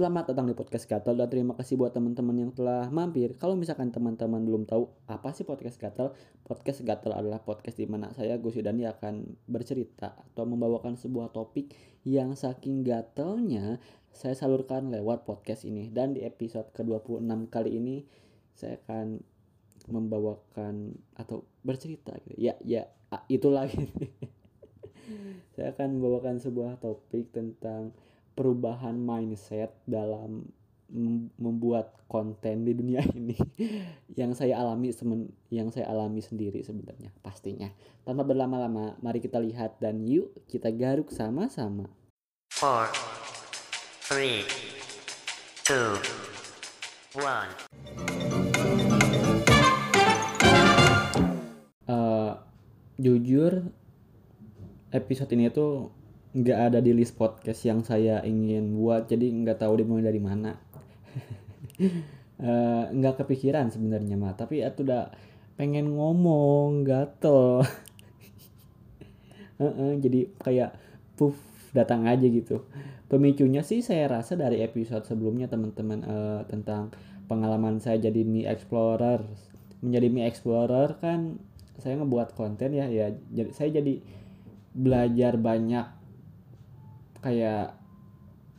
Selamat datang di podcast Gatel dan terima kasih buat teman-teman yang telah mampir. Kalau misalkan teman-teman belum tahu apa sih podcast Gatel, podcast Gatel adalah podcast di mana saya Gus Dani akan bercerita atau membawakan sebuah topik yang saking gatelnya saya salurkan lewat podcast ini. Dan di episode ke-26 kali ini saya akan membawakan atau bercerita gitu. Ya, ya, itulah saya akan membawakan sebuah topik tentang perubahan mindset dalam membuat konten di dunia ini yang saya alami semen, yang saya alami sendiri sebenarnya pastinya. Tanpa berlama-lama mari kita lihat dan yuk kita garuk sama-sama. Four three two one. Uh, jujur episode ini tuh nggak ada di list podcast yang saya ingin buat jadi nggak tahu dimulai dari mana. Uh, nggak kepikiran sebenarnya mah tapi aku udah pengen ngomong gatel. Uh -uh, jadi kayak puff datang aja gitu. Pemicunya sih saya rasa dari episode sebelumnya teman-teman uh, tentang pengalaman saya jadi mi explorer. Menjadi mi explorer kan saya ngebuat konten ya ya jadi saya jadi belajar banyak kayak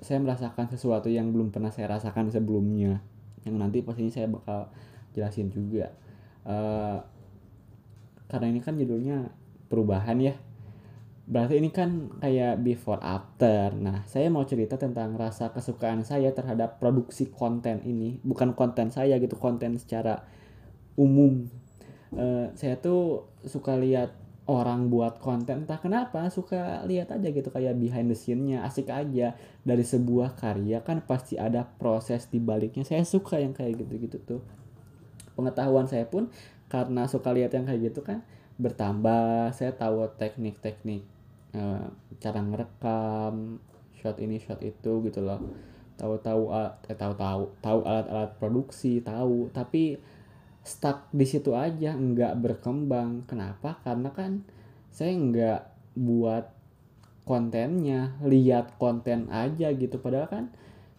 saya merasakan sesuatu yang belum pernah saya rasakan sebelumnya yang nanti pastinya saya bakal jelasin juga. Uh, karena ini kan judulnya perubahan ya. Berarti ini kan kayak before after. Nah saya mau cerita tentang rasa kesukaan saya terhadap produksi konten ini. Bukan konten saya gitu konten secara umum. Uh, saya tuh suka lihat orang buat konten entah kenapa suka lihat aja gitu kayak behind the scene-nya asik aja. Dari sebuah karya kan pasti ada proses di baliknya. Saya suka yang kayak gitu-gitu tuh. Pengetahuan saya pun karena suka lihat yang kayak gitu kan bertambah. Saya tahu teknik-teknik e, cara ngerekam shot ini shot itu gitu loh. Tahu-tahu eh, tahu-tahu tahu alat-alat produksi tahu. Tapi stuck di situ aja nggak berkembang. Kenapa? Karena kan saya nggak buat kontennya lihat konten aja gitu. Padahal kan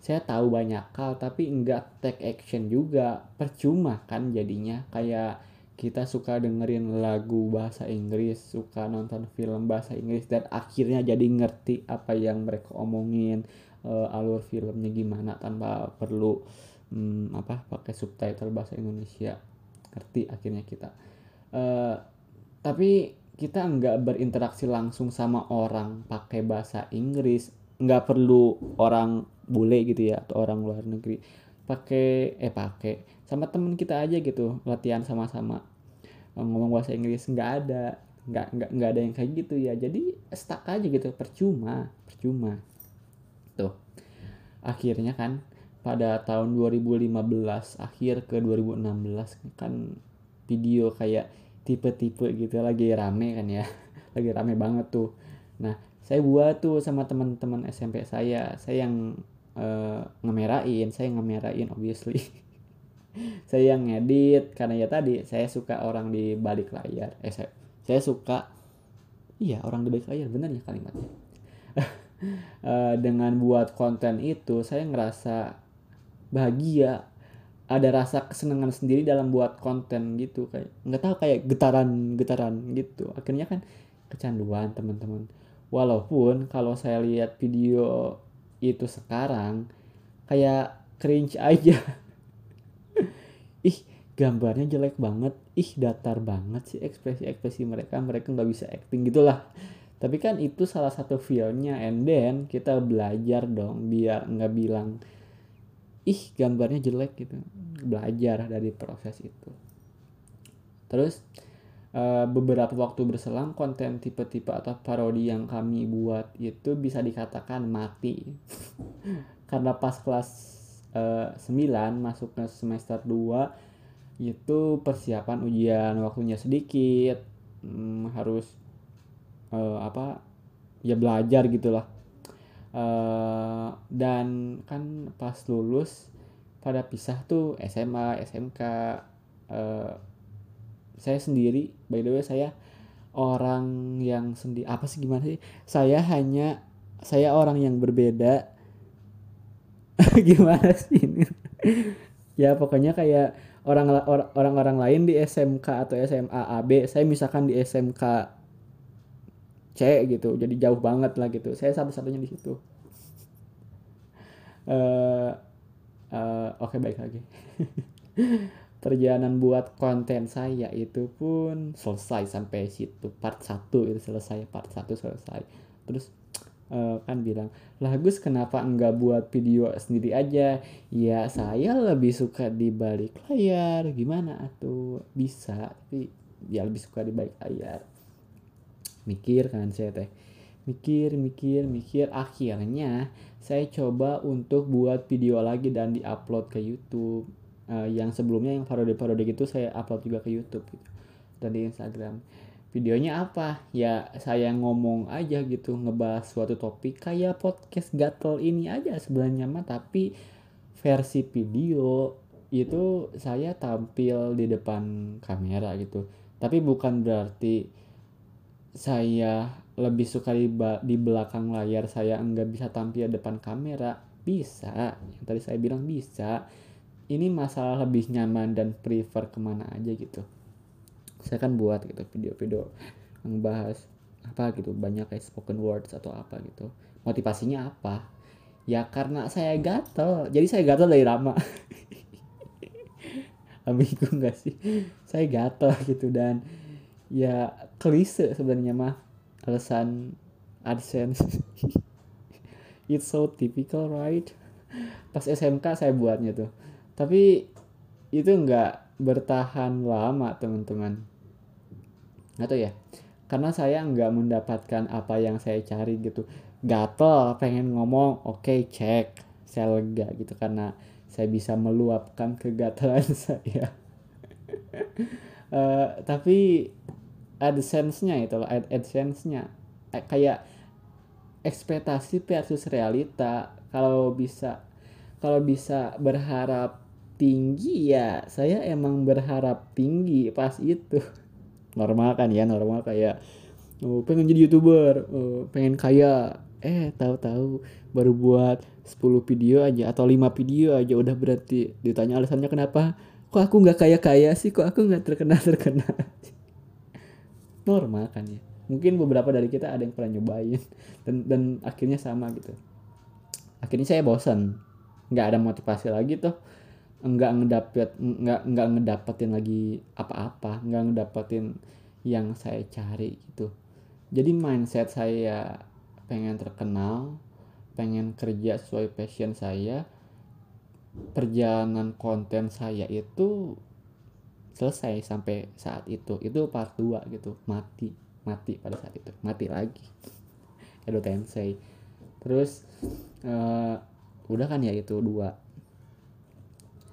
saya tahu banyak hal tapi nggak take action juga. Percuma kan jadinya. Kayak kita suka dengerin lagu bahasa Inggris suka nonton film bahasa Inggris dan akhirnya jadi ngerti apa yang mereka omongin uh, alur filmnya gimana tanpa perlu um, apa pakai subtitle bahasa Indonesia ngerti akhirnya kita. Uh, tapi kita nggak berinteraksi langsung sama orang pakai bahasa Inggris nggak perlu orang bule gitu ya atau orang luar negeri pakai eh pakai sama temen kita aja gitu latihan sama-sama ngomong bahasa Inggris nggak ada nggak nggak nggak ada yang kayak gitu ya. Jadi stuck aja gitu percuma percuma. Tuh akhirnya kan pada tahun 2015 akhir ke 2016 kan video kayak tipe-tipe gitu lagi rame kan ya. Lagi rame banget tuh. Nah saya buat tuh sama teman-teman SMP saya. Saya yang uh, ngemerain saya yang ngemerain obviously. Saya yang ngedit karena ya tadi saya suka orang di balik layar. Eh saya, saya suka iya orang di balik layar benar ya kalimatnya. Uh, dengan buat konten itu saya ngerasa bahagia ada rasa kesenangan sendiri dalam buat konten gitu kayak nggak tahu kayak getaran getaran gitu. Akhirnya kan kecanduan teman-teman. Walaupun kalau saya lihat video itu sekarang kayak cringe aja. Ih gambarnya jelek banget. Ih datar banget sih ekspresi ekspresi mereka. Mereka nggak bisa acting gitulah. Tapi kan itu salah satu feelnya. And then kita belajar dong biar nggak bilang ih gambarnya jelek gitu. Belajar dari proses itu. Terus uh, beberapa waktu berselang konten tipe-tipe atau parodi yang kami buat itu bisa dikatakan mati. Karena pas kelas uh, eh, 9 masuk ke semester 2 itu persiapan ujian waktunya sedikit. Hmm, harus uh, apa ya belajar gitulah uh, dan kan pas lulus pada pisah tuh SMA SMK uh, eh, saya sendiri by the way saya orang yang sendiri apa sih gimana sih? Saya hanya saya orang yang berbeda. Gimana sih ini? Ya pokoknya kayak orang orang-orang lain di SMK atau SMA AB saya misalkan di SMK C gitu jadi jauh banget lah gitu. Saya satu-satunya di situ. Uh, uh, oke okay, baik lagi. Perjalanan buat konten saya itu pun selesai sampai situ. Part 1 itu selesai part 1 selesai. Terus uh, kan bilang lah Gus kenapa enggak buat video sendiri aja? Ya saya lebih suka di balik layar. Gimana? Tuh bisa tapi ya lebih suka di balik layar mikir kan saya teh. Mikir mikir mikir. Akhirnya saya coba untuk buat video lagi dan diupload ke YouTube. Uh, yang sebelumnya yang parodi-parodi gitu saya upload juga ke YouTube gitu dan di Instagram. Videonya apa? Ya saya ngomong aja gitu ngebahas suatu topik kayak podcast gatel ini aja sebenarnya mah. Tapi versi video itu saya tampil di depan kamera gitu. Tapi bukan berarti saya lebih suka di, di belakang layar saya enggak bisa tampil depan kamera. Bisa yang tadi saya bilang bisa. Ini masalah lebih nyaman dan prefer ke mana aja gitu. Saya kan buat gitu video-video yang bahas apa gitu banyak kayak spoken words atau apa gitu. Motivasinya apa? Ya karena saya gatel. Jadi saya gatel dari lama. Ambigu enggak sih? Saya gatel gitu dan ya klise sebenarnya mah alasan AdSense. It's so typical right? Pas SMK saya buatnya tuh. Tapi itu nggak bertahan lama teman-teman. Atau ya. Karena saya nggak mendapatkan apa yang saya cari gitu. Gatel pengen ngomong oke okay, cek saya lega gitu. Karena saya bisa meluapkan kegatelan saya. Uh, tapi adsense-nya itu loh adsense-nya. Eh, kayak ekspektasi versus realita. Kalau bisa kalau bisa berharap tinggi ya saya emang berharap tinggi pas itu. Normal kan ya normal kayak oh, pengen jadi youtuber oh, pengen kaya. Eh tahu-tahu baru buat 10 video aja atau 5 video aja udah berarti ditanya alasannya kenapa? Kok aku nggak kaya kaya sih? Kok aku nggak terkenal terkenal normal kan ya mungkin beberapa dari kita ada yang pernah nyobain dan dan akhirnya sama gitu. Akhirnya saya bosan nggak ada motivasi lagi tuh. Nggak ngedapet nggak nggak ngedapetin lagi apa-apa. Nggak ngedapetin yang saya cari gitu. Jadi mindset saya pengen terkenal pengen kerja sesuai passion saya perjalanan konten saya itu selesai sampai saat itu. Itu part 2 gitu. Mati mati pada saat itu. Mati lagi. Edo Tensei. Terus uh, udah kan ya itu dua.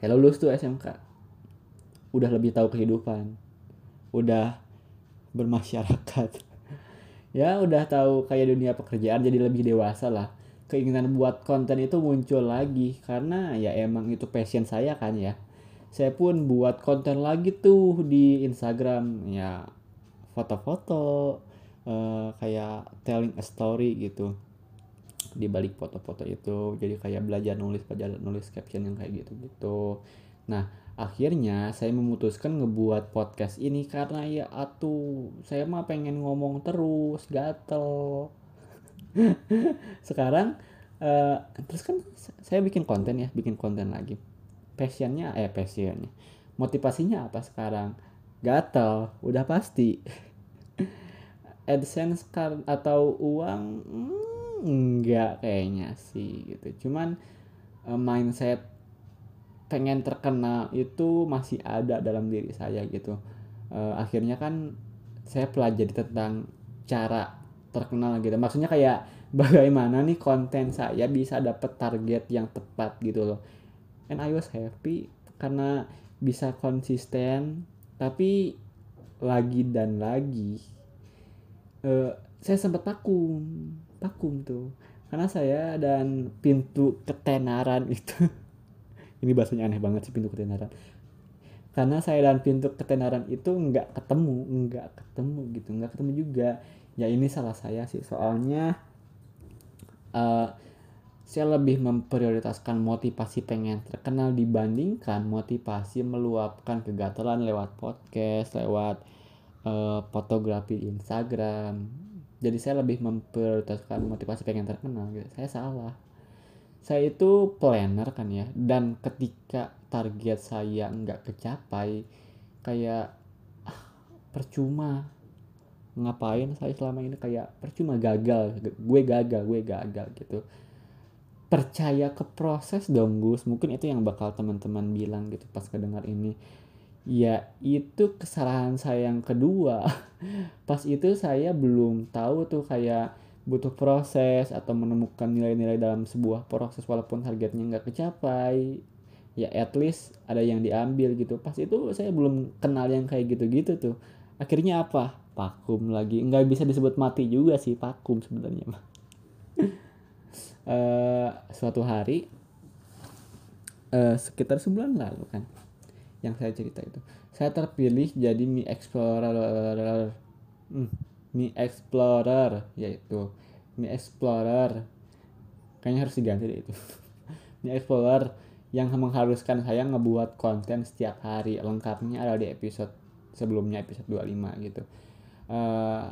Hello lulus tuh SMK udah lebih tahu kehidupan. Udah bermasyarakat. Ya udah tahu kayak dunia pekerjaan jadi lebih dewasa lah. Keinginan buat konten itu muncul lagi karena ya emang itu passion saya kan ya saya pun buat konten lagi tuh di Instagram. Ya foto-foto uh, kayak telling a story gitu. Di balik foto-foto itu jadi kayak belajar nulis belajar nulis caption yang kayak gitu gitu nah akhirnya saya memutuskan ngebuat podcast ini karena ya atuh saya mah pengen ngomong terus gatel. Sekarang uh, terus kan saya bikin konten ya bikin konten lagi passionnya eh passionnya. Motivasinya apa sekarang? Gatel udah pasti. AdSense atau uang? Hmm, enggak kayaknya sih gitu. Cuman uh, mindset pengen terkenal itu masih ada dalam diri saya gitu. Uh, akhirnya kan saya pelajari tentang cara terkenal gitu. Maksudnya kayak bagaimana nih konten saya bisa dapet target yang tepat gitu loh and I was happy karena bisa konsisten. Tapi lagi dan lagi uh, saya sempat vakum vakum tuh. Karena saya dan pintu ketenaran itu ini bahasanya aneh banget sih pintu ketenaran. Karena saya dan pintu ketenaran itu nggak ketemu nggak ketemu gitu nggak ketemu juga. Ya ini salah saya sih. Soalnya uh, saya lebih memprioritaskan motivasi pengen terkenal dibandingkan motivasi meluapkan kegatelan lewat podcast, lewat uh, fotografi Instagram. Jadi saya lebih memprioritaskan motivasi pengen terkenal gitu. Saya salah. Saya itu planner kan ya dan ketika target saya nggak kecapai kayak ah, percuma ngapain saya selama ini kayak percuma gagal gue gagal gue gagal gitu percaya ke proses dong Gus. Mungkin itu yang bakal teman-teman bilang gitu pas kedengar ini. Ya itu kesalahan saya yang kedua. Pas itu saya belum tahu tuh kayak butuh proses atau menemukan nilai-nilai dalam sebuah proses walaupun targetnya nggak kecapai. Ya at least ada yang diambil gitu. Pas itu saya belum kenal yang kayak gitu-gitu tuh. Akhirnya apa? Vakum lagi. Nggak bisa disebut mati juga sih vakum sebenarnya mah uh, suatu hari uh, sekitar sebulan lalu kan yang saya cerita itu. Saya terpilih jadi mi explorer hmm, mi explorer yaitu mi explorer. Kayaknya harus diganti deh itu. Mi explorer yang mengharuskan saya ngebuat konten setiap hari. Lengkapnya ada di episode sebelumnya episode 25 gitu. Uh,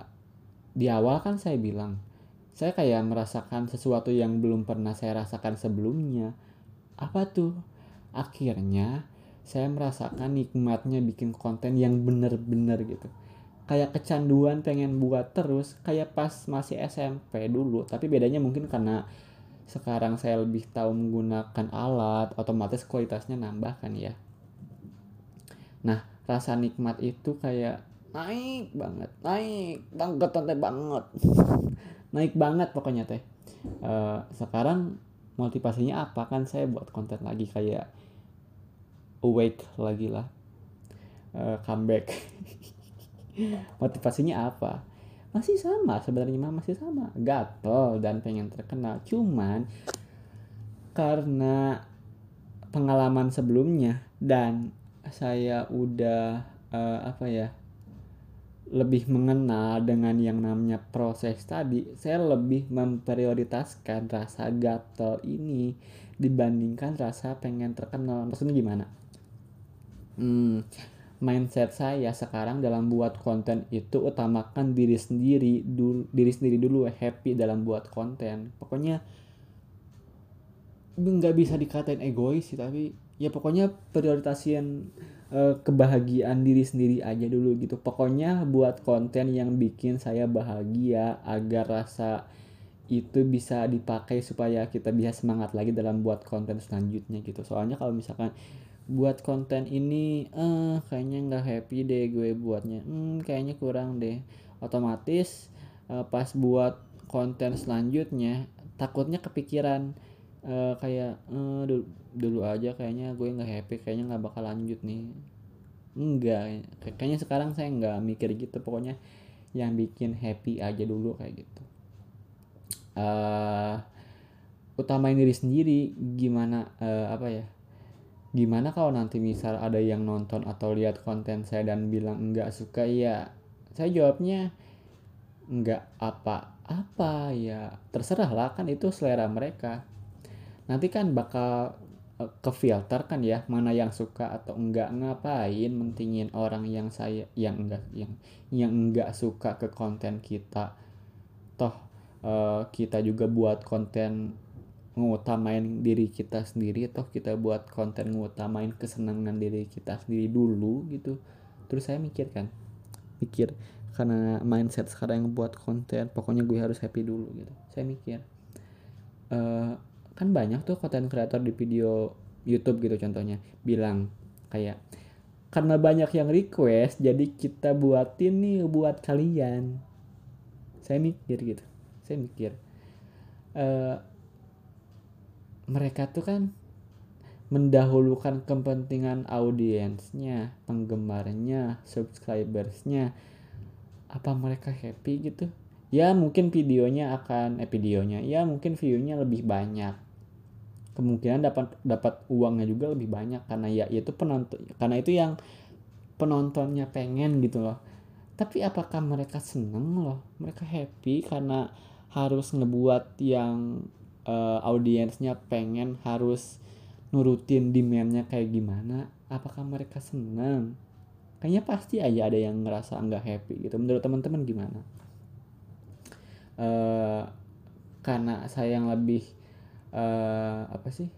di awal kan saya bilang saya kayak merasakan sesuatu yang belum pernah saya rasakan sebelumnya. Apa tuh? Akhirnya saya merasakan nikmatnya bikin konten yang bener-bener gitu. Kayak kecanduan pengen buat terus kayak pas masih SMP dulu. Tapi bedanya mungkin karena sekarang saya lebih tahu menggunakan alat otomatis kualitasnya nambah kan ya. Nah rasa nikmat itu kayak naik banget naik banget banget naik banget pokoknya teh. Uh, sekarang motivasinya apa? Kan saya buat konten lagi kayak awake lagi lah. Uh, comeback. Motivasinya apa? Masih sama sebenarnya mah masih sama. Gatel dan pengen terkenal. Cuman karena pengalaman sebelumnya dan saya udah uh, apa ya lebih mengenal dengan yang namanya proses tadi, saya lebih memprioritaskan rasa gatel ini dibandingkan rasa pengen terkenal. Maksudnya gimana? Hmm, mindset saya sekarang dalam buat konten itu utamakan diri sendiri dulu, diri sendiri dulu happy dalam buat konten. Pokoknya nggak bisa dikatain egois sih tapi ya pokoknya prioritasin uh, kebahagiaan diri sendiri aja dulu gitu. Pokoknya buat konten yang bikin saya bahagia agar rasa itu bisa dipakai supaya kita bisa semangat lagi dalam buat konten selanjutnya gitu. Soalnya kalau misalkan buat konten ini eh kayaknya nggak happy deh gue buatnya. Hmm kayaknya kurang deh. Otomatis uh, pas buat konten selanjutnya takutnya kepikiran uh, kayak uh, dulu, dulu aja kayaknya gue nggak happy kayaknya nggak bakal lanjut nih. Enggak kayaknya sekarang saya nggak mikir gitu pokoknya yang bikin happy aja dulu kayak gitu. Uh, utamain diri sendiri gimana uh, apa ya gimana kalau nanti misal ada yang nonton atau lihat konten saya dan bilang enggak suka ya saya jawabnya enggak apa-apa ya terserah lah kan itu selera mereka nanti kan bakal uh, ke filter kan ya mana yang suka atau enggak. Ngapain mentingin orang yang saya yang enggak yang yang enggak suka ke konten kita? Toh uh, kita juga buat konten ngutamain diri kita sendiri. Toh kita buat konten ngutamain kesenangan diri kita sendiri dulu gitu. Terus saya mikir kan mikir karena mindset sekarang yang buat konten pokoknya gue harus happy dulu gitu. Saya mikir uh, kan banyak tuh konten kreator di video YouTube gitu contohnya bilang kayak karena banyak yang request jadi kita buatin nih buat kalian saya mikir gitu saya mikir uh, mereka tuh kan mendahulukan kepentingan audiensnya, penggemarnya, subscribersnya. Apa mereka happy gitu? Ya mungkin videonya akan eh videonya, ya mungkin viewnya lebih banyak kemungkinan dapat dapat uangnya juga lebih banyak karena ya itu penonton karena itu yang penontonnya pengen gitu loh. Tapi apakah mereka seneng loh? Mereka happy karena harus ngebuat yang uh, audiensnya pengen harus nurutin demandnya kayak gimana? Apakah mereka senang kayaknya pasti aja ada yang ngerasa nggak happy gitu. Menurut teman-teman gimana? Uh, karena saya yang lebih uh, apa sih?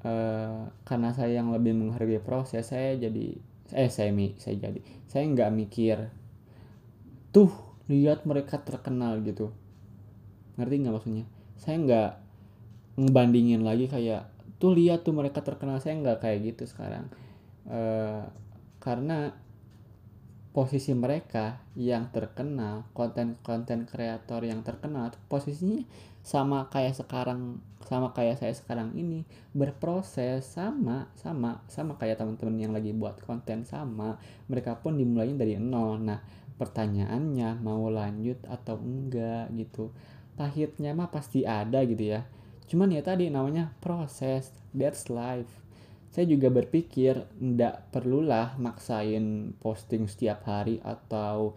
Uh, karena saya yang lebih menghargai proses saya jadi eh saya saya jadi saya nggak mikir tuh lihat mereka terkenal gitu. Ngerti nggak maksudnya? Saya nggak ngebandingin lagi kayak tuh lihat tuh mereka terkenal. Saya nggak kayak gitu sekarang. Uh, karena posisi mereka yang terkenal konten-konten kreator yang terkenal posisinya sama kayak sekarang sama kayak saya sekarang ini berproses sama sama sama kayak teman-teman yang lagi buat konten sama mereka pun dimulainya dari nol. Nah pertanyaannya mau lanjut atau enggak gitu pahitnya mah pasti ada gitu ya. Cuman ya tadi namanya proses that's life saya juga berpikir ndak perlulah maksain posting setiap hari atau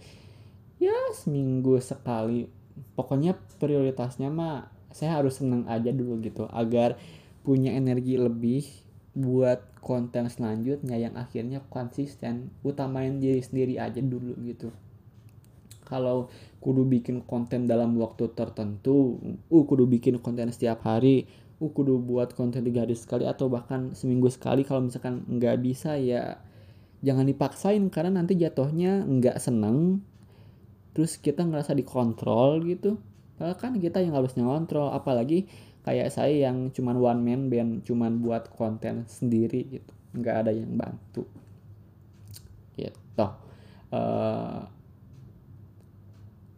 ya seminggu sekali. Pokoknya prioritasnya mah saya harus seneng aja dulu gitu agar punya energi lebih buat konten selanjutnya yang akhirnya konsisten. Utamain diri sendiri aja dulu gitu. Kalau kudu bikin konten dalam waktu tertentu uh kudu bikin konten setiap hari uh kudu buat konten tiga hari sekali atau bahkan seminggu sekali. Kalau misalkan nggak bisa ya jangan dipaksain karena nanti jatuhnya nggak seneng terus kita ngerasa dikontrol gitu. Padahal kan kita yang harusnya ngontrol apalagi kayak saya yang cuman one man band cuman buat konten sendiri gitu. Nggak ada yang bantu. Gitu. Uh,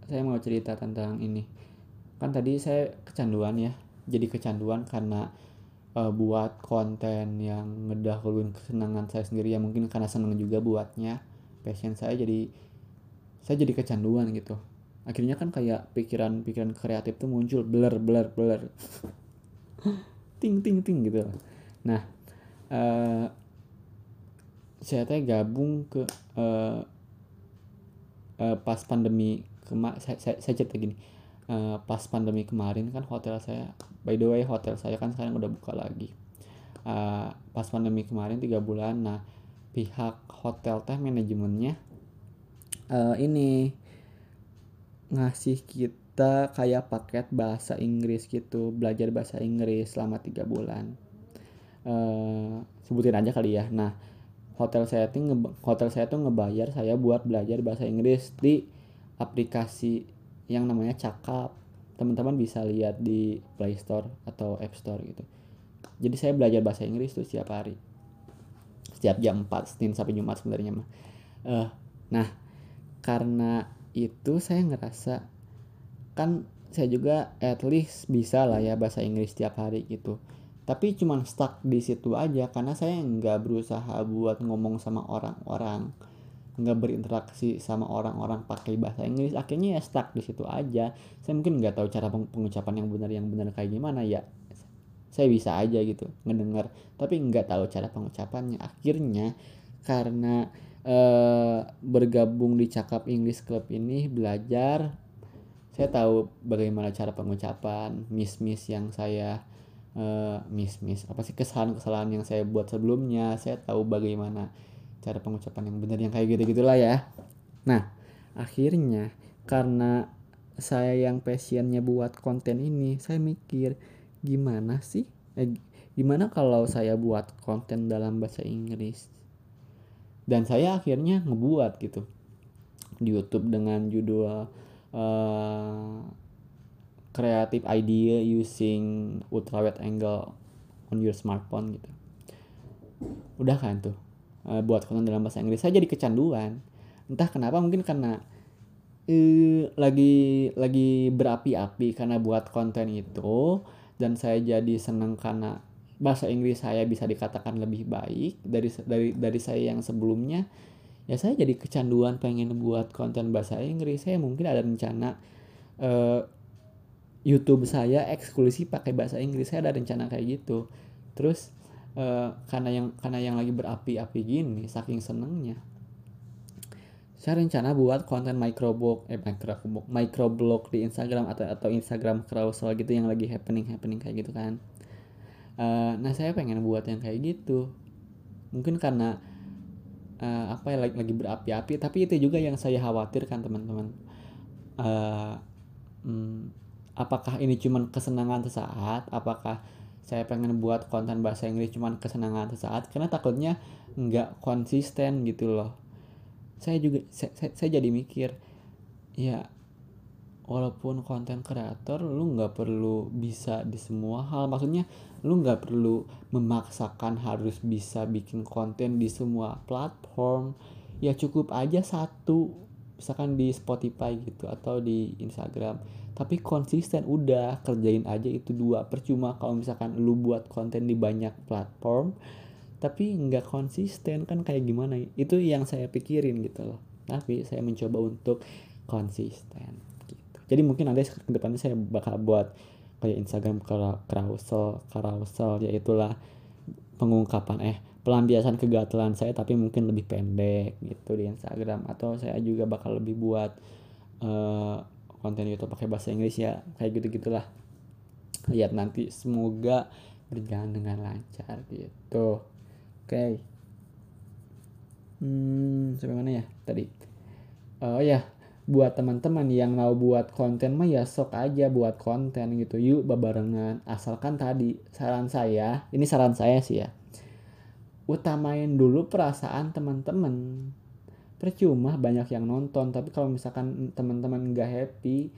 saya mau cerita tentang ini. Kan tadi saya kecanduan ya jadi kecanduan karena uh, buat konten yang ngedahuluin kesenangan saya sendiri. Ya mungkin karena senang juga buatnya passion saya jadi saya jadi kecanduan gitu. Akhirnya kan kayak pikiran-pikiran kreatif tuh muncul blur blur blur. Ting ting ting gitu. Nah uh, saya teh gabung ke uh, uh, pas pandemi kema saya, saya, saya cerita gini uh, pas pandemi kemarin kan hotel saya by the way hotel saya kan sekarang udah buka lagi. Uh, pas pandemi kemarin tiga bulan nah pihak hotel teh manajemennya uh, ini ngasih kita kayak paket bahasa Inggris gitu belajar bahasa Inggris selama tiga bulan. Uh, sebutin aja kali ya. Nah hotel saya tuh hotel saya tuh ngebayar saya buat belajar bahasa Inggris di aplikasi yang namanya Cakap. Teman-teman bisa lihat di Play Store atau App Store gitu. Jadi saya belajar bahasa Inggris tuh setiap hari. Setiap jam 4 Senin sampai Jumat sebenarnya mah. Uh, nah, karena itu saya ngerasa kan saya juga at least bisa lah ya bahasa Inggris setiap hari gitu tapi cuman stuck di situ aja karena saya nggak berusaha buat ngomong sama orang-orang nggak berinteraksi sama orang-orang pakai bahasa Inggris akhirnya ya stuck di situ aja. Saya mungkin nggak tahu cara pengucapan yang benar yang benar kayak gimana ya saya bisa aja gitu ngedengar tapi nggak tahu cara pengucapannya. Akhirnya karena eh, bergabung di cakap English Club ini belajar saya tahu bagaimana cara pengucapan miss-miss yang saya uh, miss-miss apa sih kesalahan-kesalahan yang saya buat sebelumnya saya tahu bagaimana cara pengucapan yang benar yang kayak gitu gitulah ya. Nah akhirnya karena saya yang passionnya buat konten ini saya mikir gimana sih? Eh, gimana kalau saya buat konten dalam bahasa Inggris? Dan saya akhirnya ngebuat gitu. Di YouTube dengan judul uh, creative idea using ultrawide angle on your smartphone gitu. Udah kan tuh uh, buat konten dalam bahasa Inggris. Saya jadi kecanduan. Entah kenapa mungkin karena uh, lagi lagi berapi-api karena buat konten itu dan saya jadi senang karena bahasa Inggris saya bisa dikatakan lebih baik dari dari dari saya yang sebelumnya ya saya jadi kecanduan pengen buat konten bahasa Inggris. Saya mungkin ada rencana uh, YouTube saya eksklusif pakai bahasa Inggris. Saya ada rencana kayak gitu. Terus uh, karena yang karena yang lagi berapi-api gini saking senengnya. Saya rencana buat konten microblog eh microblog microblog di Instagram atau atau Instagram carousel gitu yang lagi happening happening kayak gitu kan. Uh, nah saya pengen buat yang kayak gitu. Mungkin karena uh, apa ya lagi, lagi berapi-api tapi itu juga yang saya khawatirkan teman-teman. Uh, hmm, apakah ini cuman kesenangan sesaat? Apakah saya pengen buat konten bahasa Inggris cuman kesenangan sesaat karena takutnya nggak konsisten gitu loh. Saya juga saya, saya, saya jadi mikir ya walaupun konten kreator lu nggak perlu bisa di semua hal. Maksudnya lu nggak perlu memaksakan harus bisa bikin konten di semua platform. Ya cukup aja satu misalkan di Spotify gitu atau di Instagram tapi konsisten udah kerjain aja itu dua. Percuma kalau misalkan lu buat konten di banyak platform tapi nggak konsisten kan kayak gimana itu yang saya pikirin gitu loh. Tapi saya mencoba untuk konsisten gitu. Jadi mungkin nanti ke depannya saya bakal buat kayak Instagram carousel carousel ya itulah pengungkapan eh pelampiasan kegatelan saya tapi mungkin lebih pendek gitu di Instagram. Atau saya juga bakal lebih buat uh, konten YouTube pakai bahasa Inggris ya kayak gitu gitulah lihat nanti semoga berjalan dengan lancar gitu. Okay. hmm sampai mana ya? Tadi. Oh ya buat teman-teman yang mau buat konten mah ya sok aja buat konten gitu. Yuk babarengan. Asalkan tadi saran saya ini saran saya sih ya. Utamain dulu perasaan teman-teman percuma banyak yang nonton. Tapi kalau misalkan teman-teman nggak happy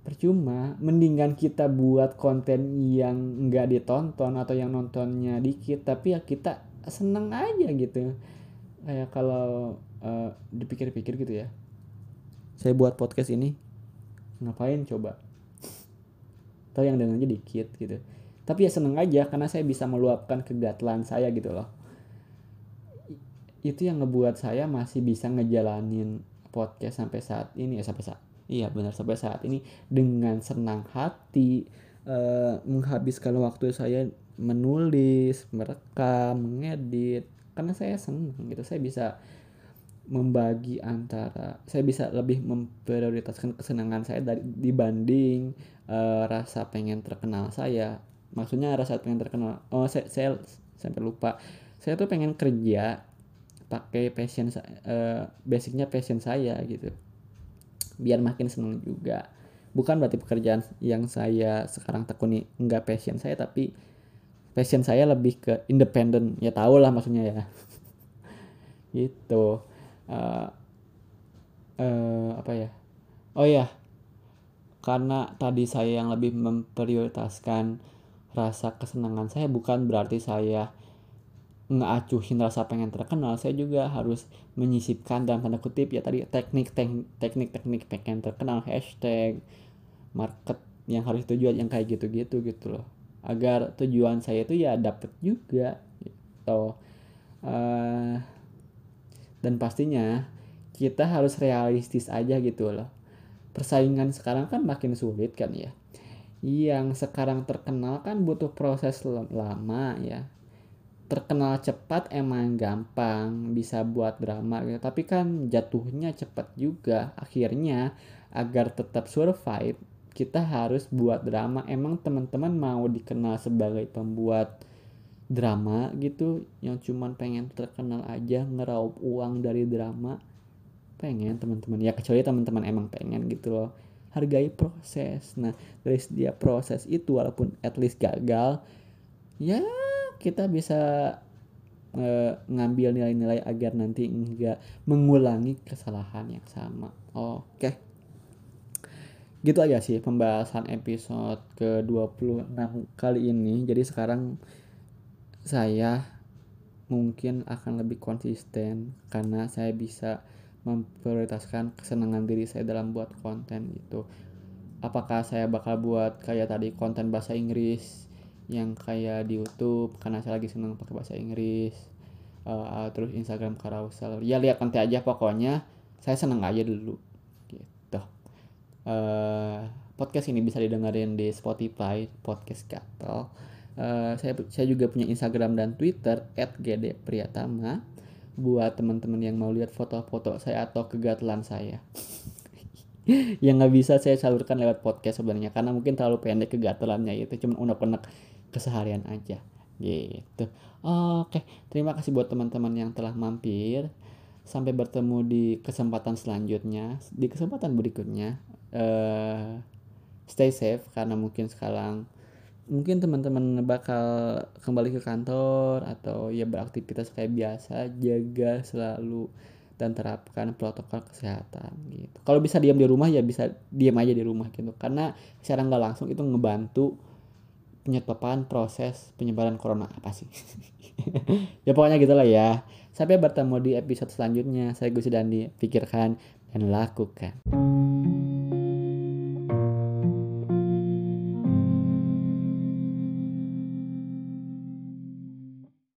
percuma. Mendingan kita buat konten yang nggak ditonton atau yang nontonnya dikit. Tapi ya kita seneng aja gitu. Kayak kalau uh, dipikir-pikir gitu ya. Saya buat podcast ini ngapain coba? Atau yang dengannya dikit gitu. Tapi ya seneng aja karena saya bisa meluapkan kegatelan saya gitu loh itu yang ngebuat saya masih bisa ngejalanin podcast sampai saat ini ya sampai saat iya benar sampai saat ini dengan senang hati uh, menghabiskan waktu saya menulis, merekam, mengedit karena saya senang gitu. Saya bisa membagi antara saya bisa lebih memprioritaskan kesenangan saya dari dibanding uh, rasa pengen terkenal saya. Maksudnya rasa pengen terkenal. Oh, saya saya sampai lupa. Saya tuh pengen kerja pakai passion uh, basicnya passion saya gitu. Biar makin seneng juga. Bukan berarti pekerjaan yang saya sekarang tekuni enggak passion saya tapi passion saya lebih ke independen ya tau lah maksudnya ya. Gitu. Uh, uh, apa ya? Oh ya karena tadi saya yang lebih memprioritaskan rasa kesenangan saya bukan berarti saya ngeacuhin rasa pengen terkenal saya juga harus menyisipkan dalam tanda kutip ya tadi teknik teknik teknik pengen terkenal hashtag market yang harus tujuan yang kayak gitu-gitu gitu loh. Agar tujuan saya itu ya dapet juga gitu. Uh, dan pastinya kita harus realistis aja gitu loh. Persaingan sekarang kan makin sulit kan ya. Yang sekarang terkenal kan butuh proses lama ya terkenal cepat emang gampang bisa buat drama gitu. Tapi kan jatuhnya cepat juga. Akhirnya agar tetap survive kita harus buat drama. Emang teman-teman mau dikenal sebagai pembuat drama gitu yang cuman pengen terkenal aja ngeraup uang dari drama? Pengen teman-teman. Ya kecuali teman-teman emang pengen gitu loh. Hargai proses. Nah dari dia proses itu walaupun at least gagal ya kita bisa uh, ngambil nilai-nilai agar nanti enggak mengulangi kesalahan yang sama oke gitu aja sih pembahasan episode ke-26 kali ini. Jadi sekarang saya mungkin akan lebih konsisten karena saya bisa memprioritaskan kesenangan diri saya dalam buat konten itu. Apakah saya bakal buat kayak tadi konten bahasa Inggris yang kayak di YouTube karena saya lagi senang pakai bahasa Inggris. Uh, terus Instagram carousel. Ya lihat nanti aja pokoknya. Saya senang aja dulu uh, podcast ini bisa didengarin di Spotify podcast Gatel. Uh, saya saya juga punya Instagram dan Twitter @gdpriyatama buat teman-teman yang mau lihat foto-foto saya atau kegatelan saya. Yang nggak bisa saya salurkan lewat podcast sebenarnya karena mungkin terlalu pendek kegatelannya itu cuma unek-unek keseharian aja gitu. Oke terima kasih buat teman-teman yang telah mampir. Sampai bertemu di kesempatan selanjutnya di kesempatan berikutnya. Uh, stay safe karena mungkin sekarang mungkin teman-teman bakal kembali ke kantor atau ya beraktivitas kayak biasa jaga selalu dan terapkan protokol kesehatan gitu. Kalau bisa diam di rumah ya bisa diam aja di rumah gitu. Karena secara nggak langsung itu ngebantu penyetopan proses penyebaran corona. Apa sih? Ya pokoknya gitulah ya. Sampai bertemu di episode selanjutnya. Saya Gus Dandi pikirkan dan lakukan